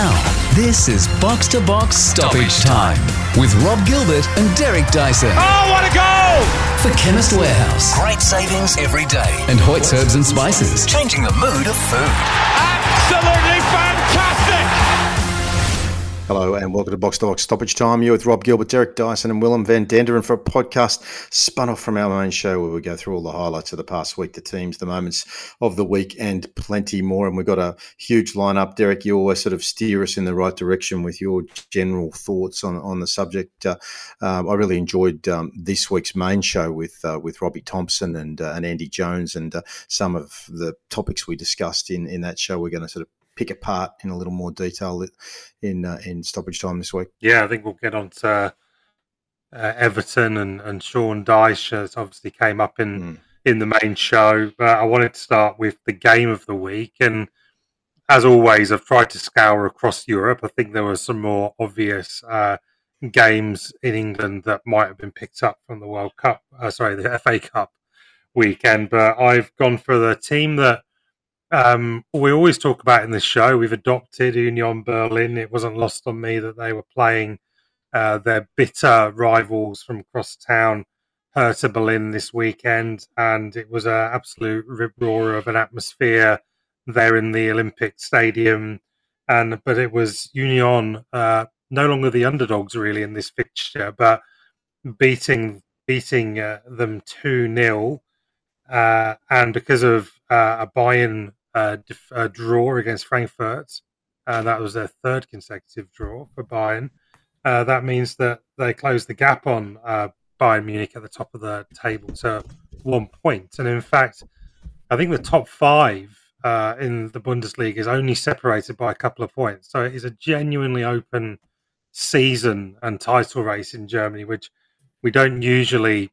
Now, this is Box to Box Stoppage Time with Rob Gilbert and Derek Dyson Oh, what a goal! for Chemist Warehouse Great savings every day. and Hoyt's Herbs and Spices. Changing the mood of food. Absolutely fantastic! Hello and welcome to Box Box Stoppage Time. You're with Rob Gilbert, Derek Dyson, and Willem Van Denderen for a podcast spun off from our main show where we go through all the highlights of the past week, the teams, the moments of the week, and plenty more. And we've got a huge lineup. Derek, you always sort of steer us in the right direction with your general thoughts on, on the subject. Uh, um, I really enjoyed um, this week's main show with uh, with Robbie Thompson and uh, and Andy Jones, and uh, some of the topics we discussed in in that show. We're going to sort of pick apart in a little more detail in uh, in stoppage time this week. Yeah, I think we'll get on to uh, Everton and, and Sean Dyche. It's obviously came up in Mm. in the main show. But I wanted to start with the game of the week, and as always, I've tried to scour across Europe. I think there were some more obvious uh, games in England that might have been picked up from the World Cup. Uh, sorry, the FA Cup weekend. But I've gone for the team that um, we always talk about in this show. We've adopted Union Berlin. It wasn't lost on me that they were playing uh, their bitter rivals from across town, Hertha Berlin, this weekend, and it was an absolute rip roar of an atmosphere there in the Olympic Stadium. And but it was Union, uh, no longer the underdogs really in this fixture, but beating beating uh, them two 0 uh, and because of uh, a Bayern uh, draw against Frankfurt, uh, that was their third consecutive draw for Bayern. Uh, that means that they closed the gap on uh, Bayern Munich at the top of the table to one point. And in fact, I think the top five in the Bundesliga is only separated by a couple of points. So it is a genuinely open season and title race in Germany, which we don't usually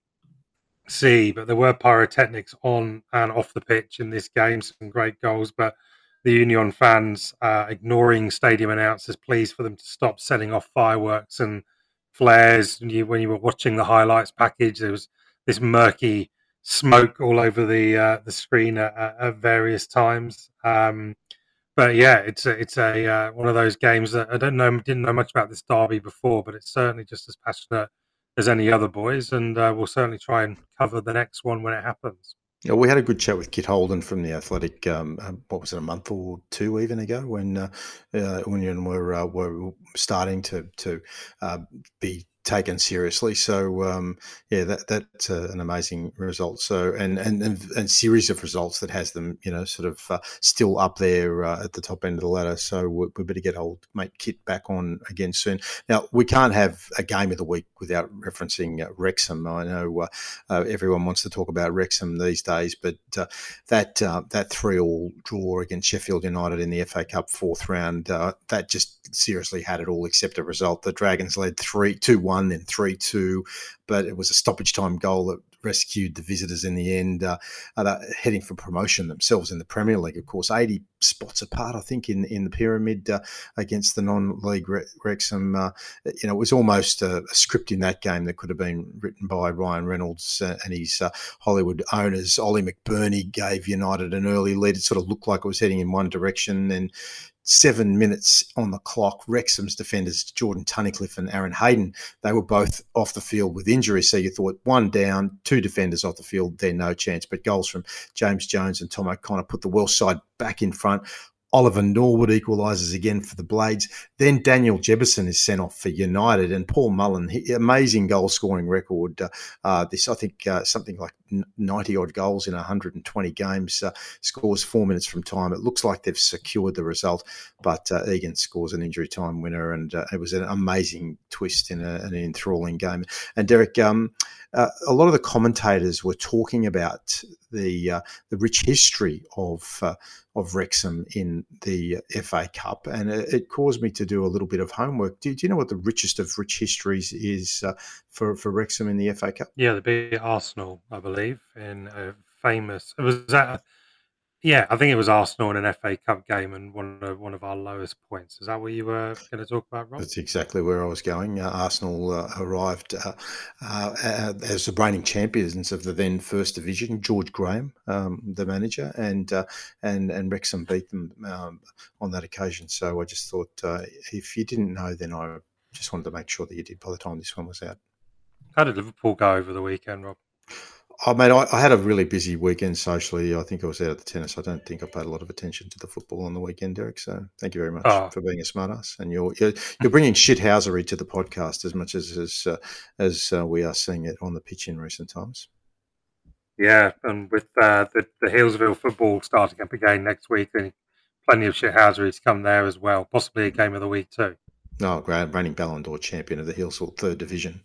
see. But there were pyrotechnics on and off the pitch in this game, some great goals. But the Union fans uh, ignoring stadium announcers, please for them to stop setting off fireworks and flares. And you, when you were watching the highlights package, there was this murky smoke all over the uh, the screen at, at- at various times. Um, but yeah, it's a, it's a uh, one of those games that I don't know didn't know much about this derby before, but it's certainly just as passionate as any other boys, and uh, we'll certainly try and cover the next one when it happens. Yeah, we had a good chat with Kit Holden from the Athletic. Um, um, what was it, a month or two even ago, when uh, uh, Union were uh, were starting to to uh, be taken seriously. So um, yeah, that that's uh, an amazing result. So and and and, series of results that has them, you know, sort of uh, still up there uh, at the top end of the ladder. So we, we better get old mate Kit back on again soon. Now we can't have a game of the week without referencing uh, Wrexham. I know uh, uh, everyone wants to talk about Wrexham these days, but that that three all draw against Sheffield United in the FA Cup fourth round that just seriously had it all except a result. The Dragons led three two one, then three two, but it was a stoppage time goal that rescued the visitors in the end, uh, uh, heading for promotion themselves in the Premier League. Of course, eighty spots apart, I think, in in the pyramid uh, against the non-league Re- Wrexham. Uh, you know, it was almost a, a script in that game that could have been written by Ryan Reynolds uh, and his uh, Hollywood owners. Ollie McBurnie gave United an early lead. It sort of looked like it was heading in one direction, and seven minutes on the clock, Wrexham's defenders Jordan Tunnicliffe and Aaron Hayden, they were both off the field with injuries. So you thought one down, two defenders off the field, they're no chance. But goals from James Jones and Tom O'Connor put the Welsh side back in front. Oliver Norwood equalises again for the Blades. Then Daniel Jebbison is sent off for United, and Paul Mullen, amazing goal scoring record. Uh, uh, this, I think, uh, something like 90 odd goals in 120 games, uh, scores four minutes from time. It looks like they've secured the result, but uh, Egan scores an injury time winner, and it was an amazing twist in a, an enthralling game. And Derek, um, a lot of the commentators were talking about the uh, the rich history of uh, of Wrexham in the FA Cup, and it, it caused me to do a little bit of homework. Do, do you know what the richest of rich histories is uh, for for Wrexham in the FA Cup? Yeah, they beat Arsenal, I believe, in a famous. It was that Yeah, I think it was Arsenal in an FA Cup game and one of one of our lowest points. Is that what you were going to talk about, Rob? That's exactly where I was going. Uh, Arsenal uh, arrived uh, uh, as the reigning champions of the then First Division. George Graham, um, the manager, and uh, and and Wrexham beat them um, on that occasion. So I just thought, uh, if you didn't know, then I just wanted to make sure that you did by the time this one was out. How did Liverpool go over the weekend, Rob? I mean, I, I, had a really busy weekend socially. I think I was out at the tennis. I don't think I paid a lot of attention to the football on the weekend, Derek. So thank you very much oh. for being a smartass. And you're, you're, you're bringing shithousery to the podcast as much as as, uh, as uh, we are seeing it on the pitch in recent times. Yeah, and with uh, the the Hillsville football starting up again next week, then plenty of shithousery to come there as well. Possibly a game of the week too. Oh, great! Reigning Ballon d'Or champion of the Hillsville Third Division,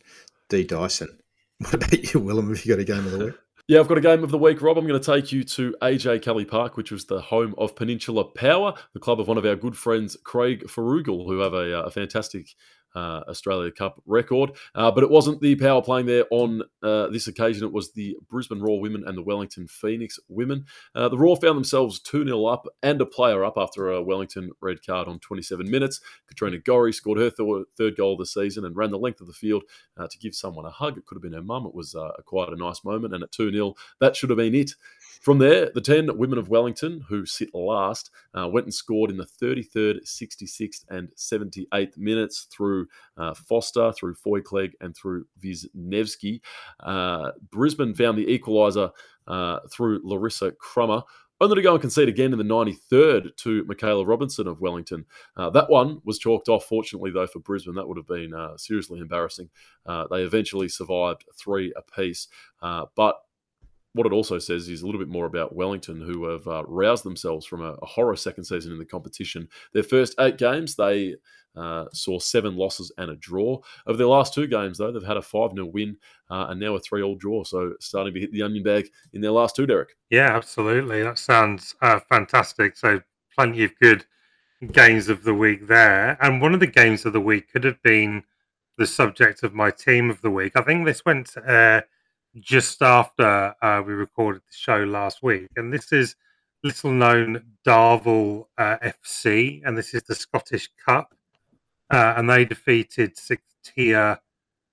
D Dyson. What about you, Willem? Have you got a game of the week? Yeah, I've got a game of the week, Rob. I'm going to take you to AJ Kelly Park, which was the home of Peninsula Power, the club of one of our good friends, Craig Farugal, who have a, uh, a fantastic uh, Australia Cup record. Uh, but it wasn't the power playing there on uh, this occasion. It was the Brisbane Roar women and the Wellington Phoenix women. Uh, the Roar found themselves 2 0 up and a player up after a Wellington red card on 27 minutes. Katrina Gorry scored her th- third goal of the season and ran the length of the field uh, to give someone a hug. It could have been her mum. It was uh, quite a nice moment. And at 2 0, that should have been it. From there, the 10 women of Wellington, who sit last, went and scored in the 33rd, 66th, and 78th minutes through uh, Foster, through Foyclegg, and through Wisniewski. Uh, Brisbane found the equaliser uh, through Larissa Crummer only to go and concede again in the 93rd to Michaela Robinson of Wellington. Uh, that one was chalked off, fortunately, though, for Brisbane. That would have been uh, seriously embarrassing. Uh, they eventually survived three apiece, uh, but what it also says is a little bit more about Wellington, who have uh, roused themselves from a, a, horror second season in the competition. Their first eight games, they uh, saw seven losses and a draw. Over their last two games, though, they've had a 5 0 win uh, and now a 3 all draw. So starting to hit the onion bag in their last two, Derek. Yeah, absolutely. That sounds uh, fantastic. So plenty of good games of the week there. And one of the games of the week could have been the subject of my team of the week. I think this went uh, just after uh, we recorded the show last week, and this is little known Darvel uh, FC, and this is the Scottish Cup, uh, and they defeated sixth tier.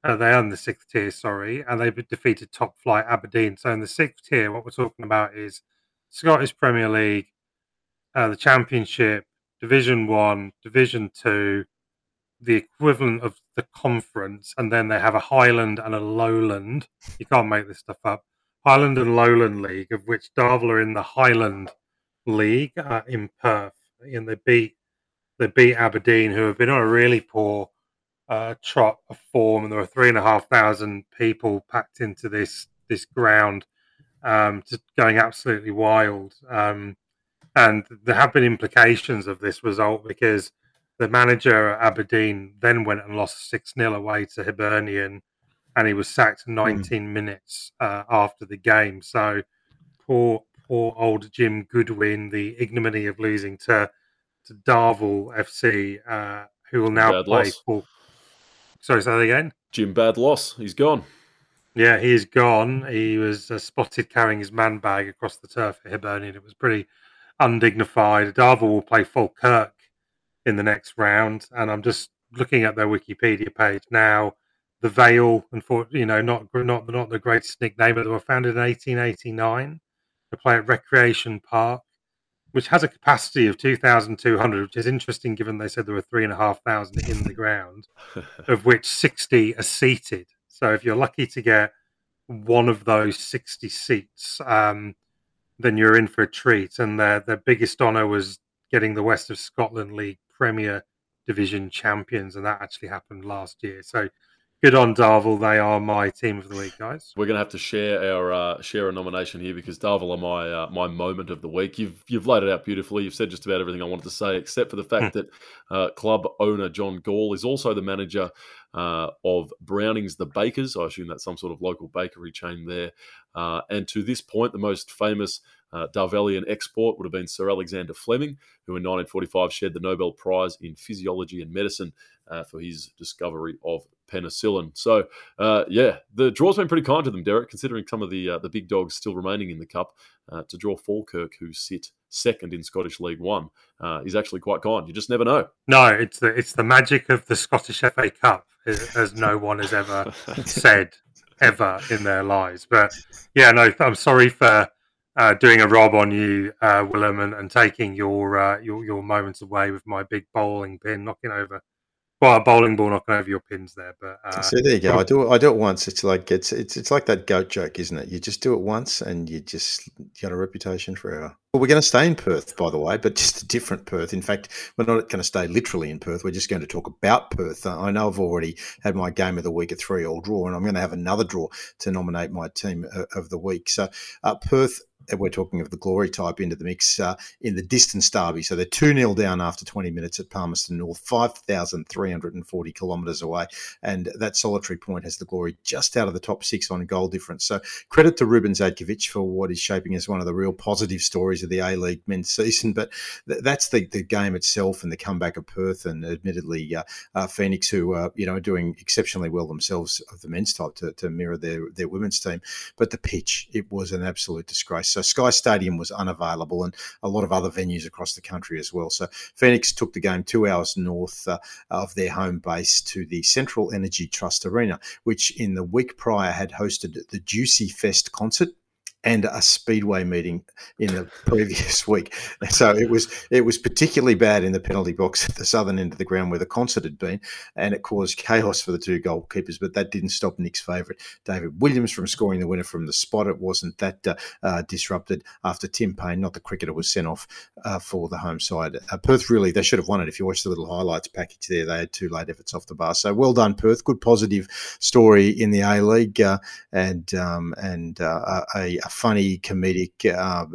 Uh, they are in the sixth tier, sorry, and they defeated top flight Aberdeen. So in the sixth tier, what we're talking about is Scottish Premier League, uh, the Championship, Division One, Division Two, the equivalent of the conference, and then they have a Highland and a Lowland. You can't make this stuff up. Highland and Lowland League, of which Darvel are in the Highland League uh, in Perth, and they beat they beat Aberdeen, who have been on a really poor uh, trot of form, and there were three and a half thousand people packed into this this ground, um, just going absolutely wild. Um, and there have been implications of this result because the manager at Aberdeen then went and lost 6 0 away to Hibernian, and he was sacked hmm. 19 mm. minutes uh, after the game. So poor, poor old Jim Goodwin, the ignominy of losing to, to Darvel FC, uh, who will now bad play loss. for. Sorry, say that again. Jim, bad loss. He's gone. Yeah, he is gone. He was uh, spotted carrying his man bag across the turf at Hibernian. It was pretty undignified. Darvel will play Falkirk in the next round. And I'm just looking at their Wikipedia page now. The Vale, and for you know, not not not the greatest nickname, but they were founded in 1889. They play at Recreation Park, which has a capacity of 2,200, which is interesting given they said there were three and a half thousand in the ground, of which 60 are seated. So if you're lucky to get one of those 60 seats, um, then you're in for a treat. And their their biggest honour was getting the West of Scotland League Premier Division champions, and that actually happened last year. So good on Darvel. They are my team of the week, guys. We're going to have to share our uh, share a nomination here because Darvel are my uh, my moment of the week. You've you've laid it out beautifully. You've said just about everything I wanted to say, except for the fact hmm. that uh, club owner John Gall is also the manager uh, of Brownings the Bakers. I assume that's some sort of local bakery chain there. Uh, and to this point, the most famous uh, Darvelian export would have been Sir Alexander Fleming, who in 1945 shared the Nobel Prize in Physiology and Medicine uh, for his discovery of penicillin. So, uh, yeah, the draw's been pretty kind to them, Derek, considering some of the uh, the big dogs still remaining in the cup. Uh, to draw Falkirk, who sit second in Scottish League One, uh, is actually quite kind. You just never know. No, it's the it's the magic of the Scottish FA Cup, as, as no one has ever said ever in their lives. But yeah, no, I'm sorry for uh, doing a rob on you, uh, Willem, and, and taking your, uh, your your moments away with my big bowling pin knocking over well, a bowling ball knocking over your pins there, but uh, so there you go. I do it. I do it once. It's like it's it's it's like that goat joke, isn't it? You just do it once, and you just got a reputation forever. Well, we're going to stay in Perth, by the way, but just a different Perth. In fact, we're not going to stay literally in Perth. We're just going to talk about Perth. Uh, I know I've already had my game of the week, a three-all draw, and I'm going to have another draw to nominate my team uh, of the week. So, uh, Perth we're talking of the glory type into the mix uh, in the distance derby. So they're 2 0 down after 20 minutes at Palmerston North, 5,340 kilometres away. And that solitary point has the glory just out of the top six on goal difference. So credit to Ruben Zadkovich for what is shaping as one of the real positive stories of the A League men's season. But th- that's the, the game itself and the comeback of Perth and admittedly uh, uh, Phoenix, who are you know doing exceptionally well themselves of the men's type to, to mirror their, their women's team. But the pitch, it was an absolute disgrace. So Sky Stadium was unavailable, and a lot of other venues across the country as well. So Phoenix took the game two hours north uh, of their home base to the Central Energy Trust Arena, which in the week prior had hosted the Juicy Fest concert and a speedway meeting in the previous week. So it was it was particularly bad in the penalty box at the southern end of the ground where the concert had been, and it caused chaos for the two goalkeepers. But that didn't stop Nick's favourite David Williams from scoring the winner from the spot. It wasn't that uh, uh, disrupted after Tim Payne, not the cricketer, was sent off uh, for the home side. Uh, Perth really they should have won it. If you watch the little highlights package there, they had two late efforts off the bar. So well done, Perth. Good positive story in the A League, uh, and um, and uh, a, a funny comedic uh,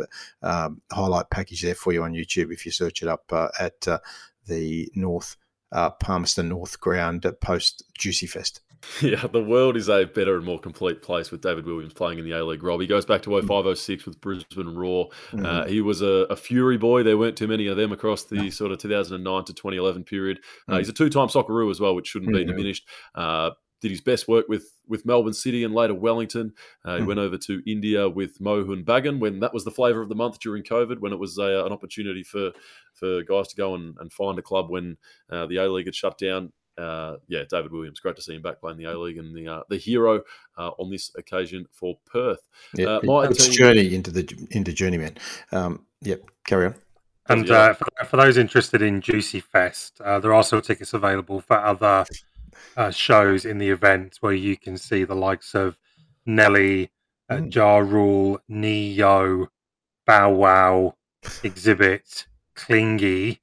uh, highlight package there for you on YouTube if you search it up uh, at uh, the North uh, Palmerston North Ground post Juicy Fest. Yeah, the world is a better and more complete place with David Williams playing in the A League. Rob, he goes back to 0506 with Brisbane Roar. Mm-hmm. Uh, he was a, a, Fury boy. There weren't too many of them across the sort of 2009 to 2011 period. Uh, mm-hmm. He's a two time Socceroo as well, which shouldn't mm-hmm. be diminished. Uh, did his best work with with Melbourne City and later Wellington. Uh, he mm. went over to India with Mohun Bagan when that was the flavour of the month during COVID, when it was uh, an opportunity for for guys to go and, and find a club when uh, the A League had shut down. Uh, yeah, David Williams, great to see him back playing the A League and the uh, the hero uh, on this occasion for Perth. Yeah, my it's team... journey into the into journeyman. Um, yep, carry on. And for, for, those interested in Juicy Fest, there are still tickets available for other uh, shows in the event where you can see the likes of Nelly, uh, mm. Ja Rule, Ne-Yo, Bow Wow, Xzibit, Chingy,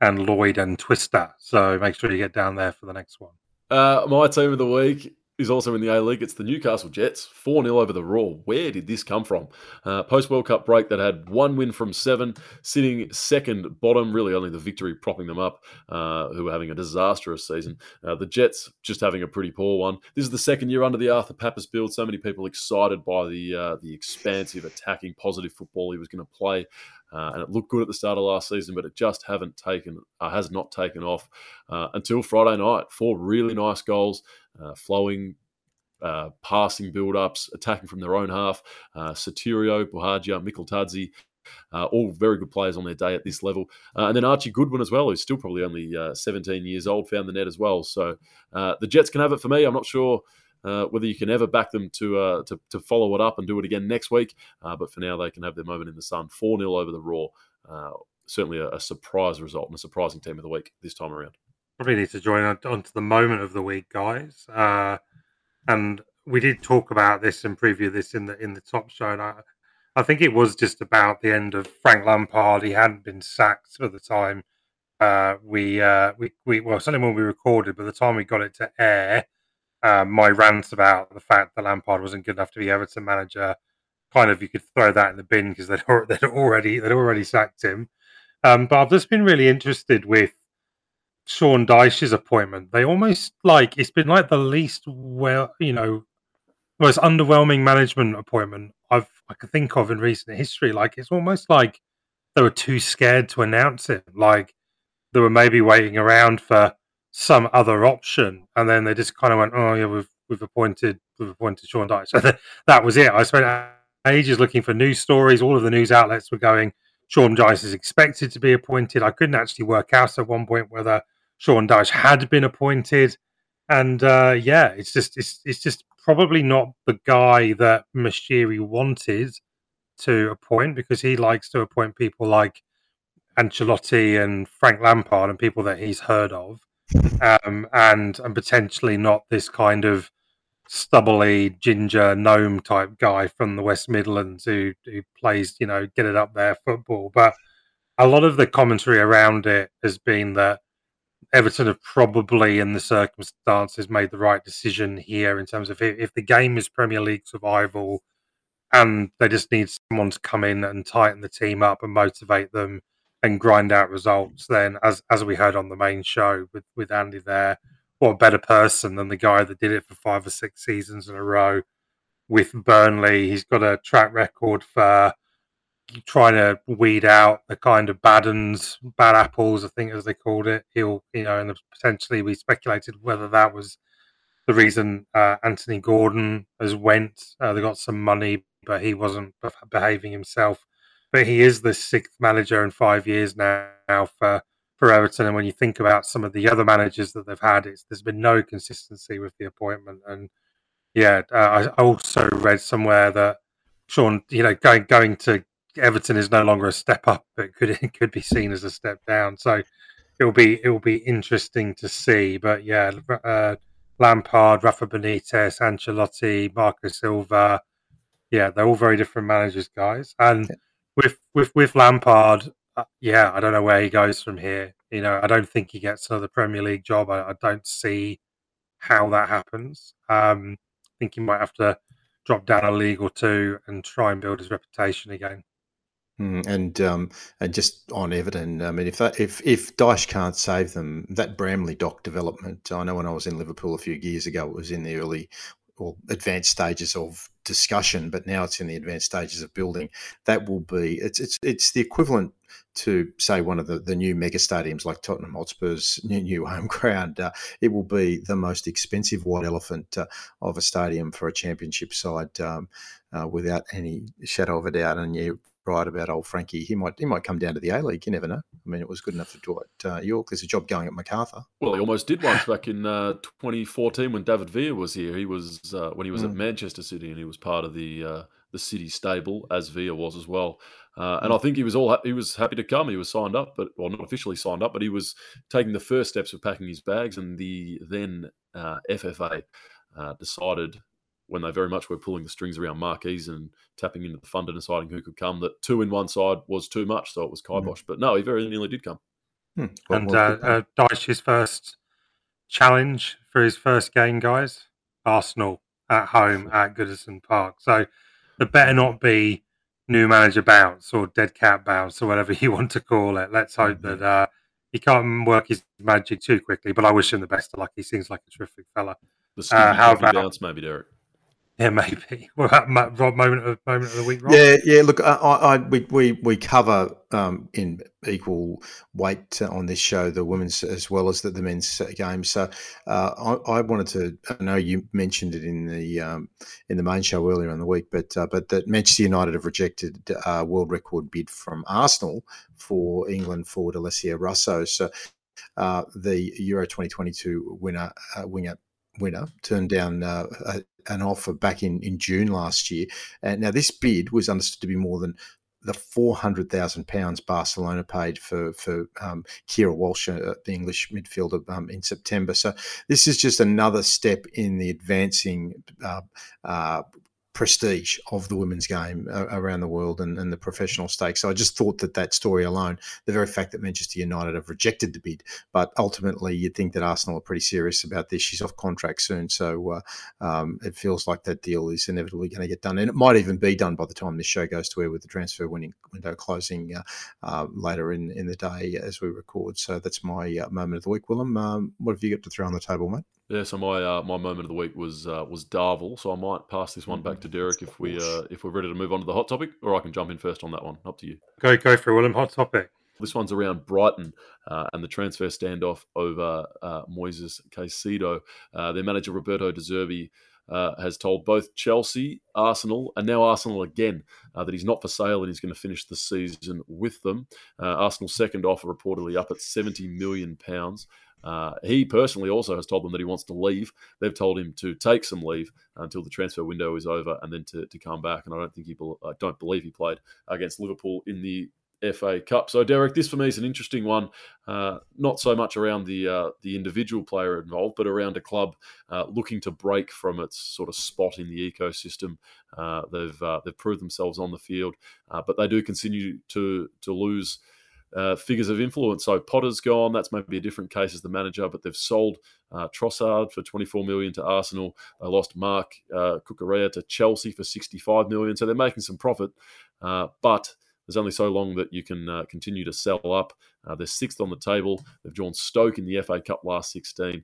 and Lloyd and Twista. So make sure you get down there for the next one. Uh, my team of the week is also in the A League. It's the Newcastle Jets, 4 0 over the Roar. Where did this come from? Uh, Post World Cup break that had one win from seven, sitting second bottom, really only the victory propping them up, uh, who are having a disastrous season. Uh, the Jets just having a pretty poor one. This is the second year under the Arthur Papas build. So many people excited by the, uh, the expansive, attacking, positive football he was going to play. Uh, and it looked good at the start of last season, but it just haven't taken, uh, has not taken off uh, until Friday night. Four really nice goals, uh, flowing, uh, passing build-ups, attacking from their own half. Uh, Sotirio, Buhagiar, Mikeltadze, uh, all very good players on their day at this level. Uh, and then Archie Goodwin as well, who's still probably only uh, 17 years old, found the net as well. So uh, the Jets can have it for me. I'm not sure uh, whether you can ever back them to, uh, to, to follow it up and do it again next week. Uh, but for now, they can have their moment in the sun. 4 0 over the Roar. Uh, certainly a, a, surprise result and a surprising team of the week this time around. Probably need to join on, to the moment of the week, guys. Uh, and we did talk about this and preview this in the in the top show. And I, I think it was just about the end of Frank Lampard. He hadn't been sacked for the time uh, we we we well certainly when we recorded, but the time we got it to air, um, my rant about the fact that Lampard wasn't good enough to be Everton manager, kind of you could throw that in the bin because they'd, they'd already they'd already sacked him. Um, but I've just been really interested with Sean Dyche's appointment. They almost like it's been like the least well, you know, most underwhelming management appointment I've I could think of in recent history. Like it's almost like they were too scared to announce it. Like they were maybe waiting around for some other option, and then they just kind of went, "Oh yeah, we've we've appointed we've appointed Sean Dyche." So that was it. I spent ages looking for news stories. All of the news outlets were going, "Sean Dyche is expected to be appointed." I couldn't actually work out at one point whether Sean Dyche had been appointed, and uh, yeah, it's just it's it's just probably not the guy that Moshiri wanted to appoint because he likes to appoint people like Ancelotti and Frank Lampard and people that he's heard of, um, and and potentially not this kind of stubbly ginger gnome type guy from the West Midlands who who plays you know get it up there football. But a lot of the commentary around it has been that Everton have probably, in the circumstances, made the right decision here in terms of if, if the game is Premier League survival and they just need someone to come in and tighten the team up and motivate them and grind out results, then as as we heard on the main show with, with Andy there, what a better person than the guy that did it for five or six seasons in a row with Burnley. He's got a track record for trying to weed out the kind of bad uns, bad apples, I think as they called it. He'll, you know, and potentially we speculated whether that was the reason uh, Anthony Gordon has went. Uh, they got some money, but he wasn't behaving himself. But he is the sixth manager in five years now for for Everton. And when you think about some of the other managers that they've had, there's been no consistency with the appointment. And yeah, uh, I also read somewhere that Sean, you know, going going to Everton is no longer a step up, but could it could be seen as a step down. So it'll be it will be interesting to see. But yeah, uh, Lampard, Rafa Benitez, Ancelotti, Marco Silva, yeah, they're all very different managers, guys. And with with with Lampard, uh, yeah, I don't know where he goes from here. You know, I don't think he gets another Premier League job. I, I don't see how that happens. Um, I think he might have to drop down a league or two and try and build his reputation again. Mm, and um, and just on Everton, I mean, if that, if if Dyche can't save them, that Bramley dock development. I know when I was in Liverpool a few years ago, it was in the early or advanced stages of discussion, but now it's in the advanced stages of building. That will be it's it's it's the equivalent to say one of the, the new mega stadiums like Tottenham Hotspur's new, new home ground. Uh, it will be the most expensive white elephant uh, of a stadium for a championship side, um, uh, without any shadow of a doubt. And you're right about old Frankie. He might he might come down to the A League. You never know. I mean, it was good enough for Dwight uh, Yorke. There's a job going at Macarthur. Well, he almost did once back in uh, 2014 when David Villa was here. He was uh, when he was mm. at Manchester City and he was part of the uh, the City stable as Villa was as well. Uh, and mm. I think he was all he was happy to come. He was signed up, but well, not officially signed up, but he was taking the first steps of packing his bags. And the then uh, FFA decided when they very much were pulling the strings around marquees and tapping into the fund and deciding who could come, that two in one side was too much, so it was hmm. kibosh. Mm. But no, he very nearly did come. Hmm. and uh, uh, Dyche's first challenge for his first game, guys, Arsenal at home at Goodison Park. So there better not be new manager bounce or dead cat bounce or whatever you want to call it. Let's hope mm-hmm. that uh, he can't work his magic too quickly. But I wish him the best of luck. He seems like a terrific fella. The uh, how about bounce, maybe Derek? Yeah, maybe. Well, Rob, moment of moment of the week. Rob? Yeah, yeah. Look, I, I, we, we we cover um, in equal weight on this show the women's as well as the, the men's games. So uh, I, I, wanted to. I know you mentioned it in the um, in the main show earlier in the week, but uh, but that Manchester United have rejected a world record bid from Arsenal for England forward Alessia Russo. So uh, the Euro 2022 winner uh, winger winner turned down uh, an offer back in, in June last year. And now this bid was understood to be more than the four hundred thousand pounds Barcelona paid for for um, Keira Walsh, uh, the English midfielder, um, in September. So this is just another step in the advancing uh, uh, prestige of the women's game uh, around the world and, and, the professional stakes. So I just thought that that story alone, the very fact that Manchester United have rejected the bid, but ultimately you'd think that Arsenal are pretty serious about this. She's off contract soon, so uh, um, it feels like that deal is inevitably going to get done, and it might even be done by the time this show goes to air with the transfer window closing uh, uh, later in, in the day as we record. So that's my uh, moment of the week. Willem, um, what have you got to throw on the table, mate? Yeah, so my uh, my moment of the week was uh, was Darvel, so I might pass this one back to Derek if we uh, if we're ready to move on to the hot topic, or I can jump in first on that one. Up to you. Go go for it, Willem. Hot topic. This one's around Brighton uh, and the transfer standoff over uh, Moises Caicedo. Uh, their manager Roberto De Zerbi uh, has told both Chelsea, Arsenal, and now Arsenal again uh, that he's not for sale and he's going to finish the season with them. Uh, Arsenal's second offer reportedly up at seventy million pounds. Uh, he personally also has told them that he wants to leave. They've told him to take some leave until the transfer window is over and then to, to come back. And I don't think he, I don't believe he played against Liverpool in the FA Cup. So, Derek, this for me is an interesting one. Uh, not so much around the uh, the individual player involved, but around a club uh, looking to break from its sort of spot in the ecosystem. Uh, they've uh, they've proved themselves on the field, uh, but they do continue to to lose. Figures of influence. So Potter's gone. That's maybe a different case as the manager, but they've sold Trossard for 24 million to Arsenal. They lost Marc Cucurella to Chelsea for 65 million. So they're making some profit, but there's only so long that you can uh, continue to sell up. Uh, they're sixth on the table. They've drawn Stoke in the FA Cup last 16.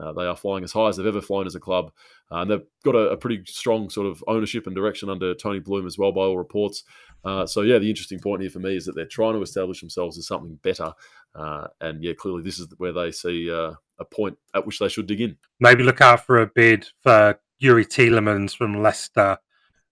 Uh, they are flying as high as they've ever flown as a club. Uh, and they've got a, a, pretty strong sort of ownership and direction under Tony Bloom as well, by all reports. Uh, so, yeah, the interesting point here for me is that they're trying to establish themselves as something better. Uh, and, yeah, clearly this is where they see a point at which they should dig in. Maybe look out for a bid for Youri Tielemans from Leicester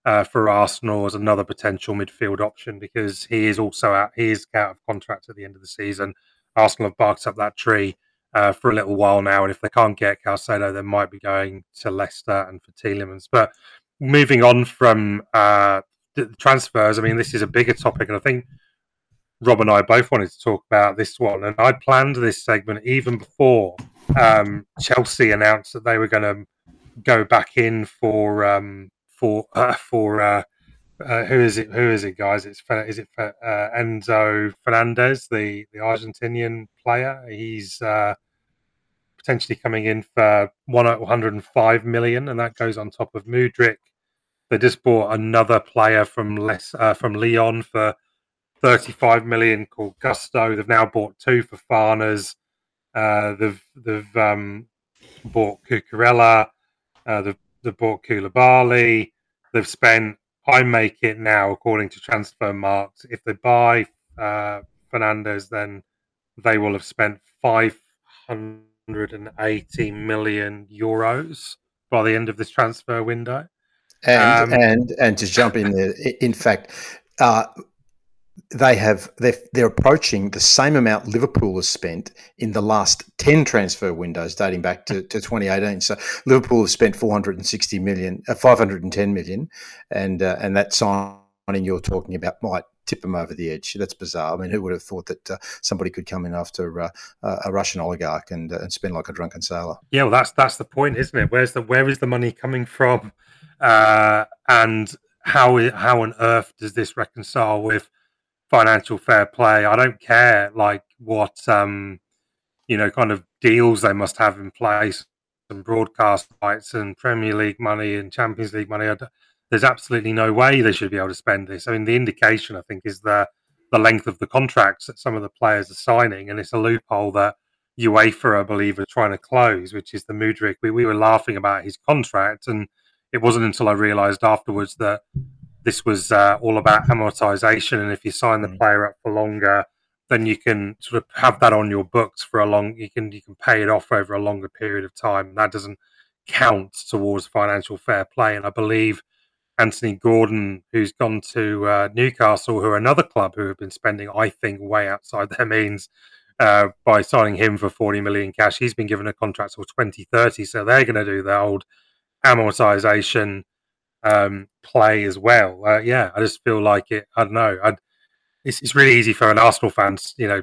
uh, for Arsenal as another potential midfield option because he is also out. He is out of contract at the end of the season. Arsenal have barked up that tree uh, for a little while now, and if they can't get Caicedo, they might be going to Leicester and for Tielemans. But moving on from uh, the transfers, I mean, this is a bigger topic, and I think Rob and I both wanted to talk about this one. And I planned this segment even before um, Chelsea announced that they were going to go back in for um, for uh, for uh, uh, who is it? Who is it, guys? It's is it uh, Enzo Fernandez, the the Argentinian player? He's uh, potentially coming in for one hundred and five million, and that goes on top of Mudryk. They just bought another player from less uh, from Lyon for thirty five million called Gusto. They've now bought two Fofanas. they've they've um, bought Cucurella. they've the bought Koulibaly. They've spent, I make it now, according to Transfermarkt, if they buy uh, Fernandez, then they will have spent 580 million euros by the end of this transfer window. And, um, and and to jump in there, in fact, uh, they have they're, they're approaching the same amount Liverpool has spent in the last 10 transfer windows dating back to, to 2018 so Liverpool have spent 460 million uh, 510 million and uh, and that signing you're talking about might tip them over the edge. That's bizarre. I mean who would have thought that uh, somebody could come in after uh, a Russian oligarch and uh, and spend like a drunken sailor? Yeah well that's that's the point isn't it? Where's the where is the money coming from? Uh, and how how on earth does this reconcile with financial fair play. I don't care like what um, you know kind of deals they must have in place and broadcast rights and Premier League money and Champions League money. There's absolutely no way they should be able to spend this. I mean, the indication I think is the the length of the contracts that some of the players are signing, and it's a loophole that UEFA, I believe, are trying to close, which is the Mudryk. We, we were laughing about his contract, and it wasn't until I realised afterwards that this was uh, all about amortization, and if you sign the mm. player up for longer, then you can sort of have that on your books for a long. You can you can pay it off over a longer period of time. That doesn't count towards financial fair play, and I believe Anthony Gordon, who's gone to uh, Newcastle, who are another club who have been spending, I think, way outside their means. Uh, by signing him for 40 million cash, he's been given a contract till 2030, so they're going to do the old amortization um, play as well. Uh, yeah, I just feel like it. I don't know. I'd, it's, it's really easy for an Arsenal fan, you know,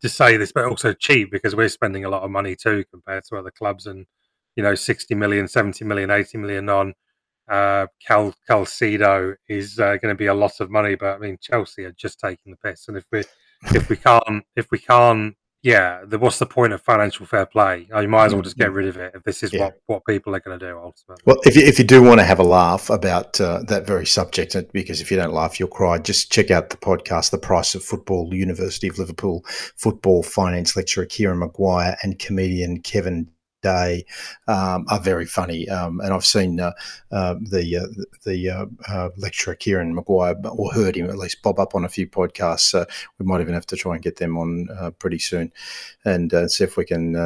to say this, but also cheap because we're spending a lot of money too compared to other clubs, and you know, 60 million, 70 million, 80 million on uh, Cal Caicedo is uh, going to be a lot of money. But I mean, Chelsea are just taking the piss, and if we if we can't if we can't yeah, the, what's the point of financial fair play? Oh, you might as well just get mm-hmm. rid of it if this is yeah. what, what people are going to do ultimately. Well, if you, if you do want to have a laugh about uh, that very subject, because if you don't laugh, you'll cry, just check out the podcast, The Price of Football, University of Liverpool football finance lecturer Kieran Maguire and comedian Kevin day um, are very funny. Um, and I've seen uh, uh, the uh, the uh, uh, lecturer Kieran Maguire, or heard him at least, bob up on a few podcasts. we might even have to try and get them on pretty soon, and see if we can,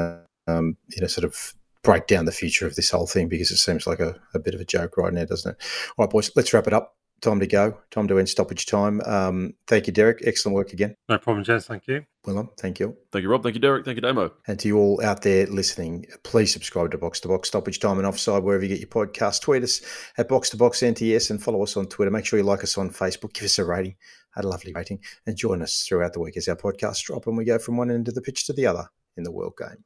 um, you know, sort of break down the future of this whole thing because it seems like a, a bit of a joke right now, doesn't it? All right, boys, let's wrap it up time to go. Time to end stoppage time. Um, thank you, Derek. Excellent work again. No problem, Jess. Thank you. Well, thank you. Thank you, Rob. Thank you, Derek. Thank you, Damo. And to you all out there listening, please subscribe to Box to Box Stoppage Time and Offside wherever you get your podcast. Tweet us at Box to Box NTS and follow us on Twitter. Make sure you like us on Facebook. Give us a rating, a lovely rating, and join us throughout the week as our podcasts drop and we go from one end of the pitch to the other in the World Game.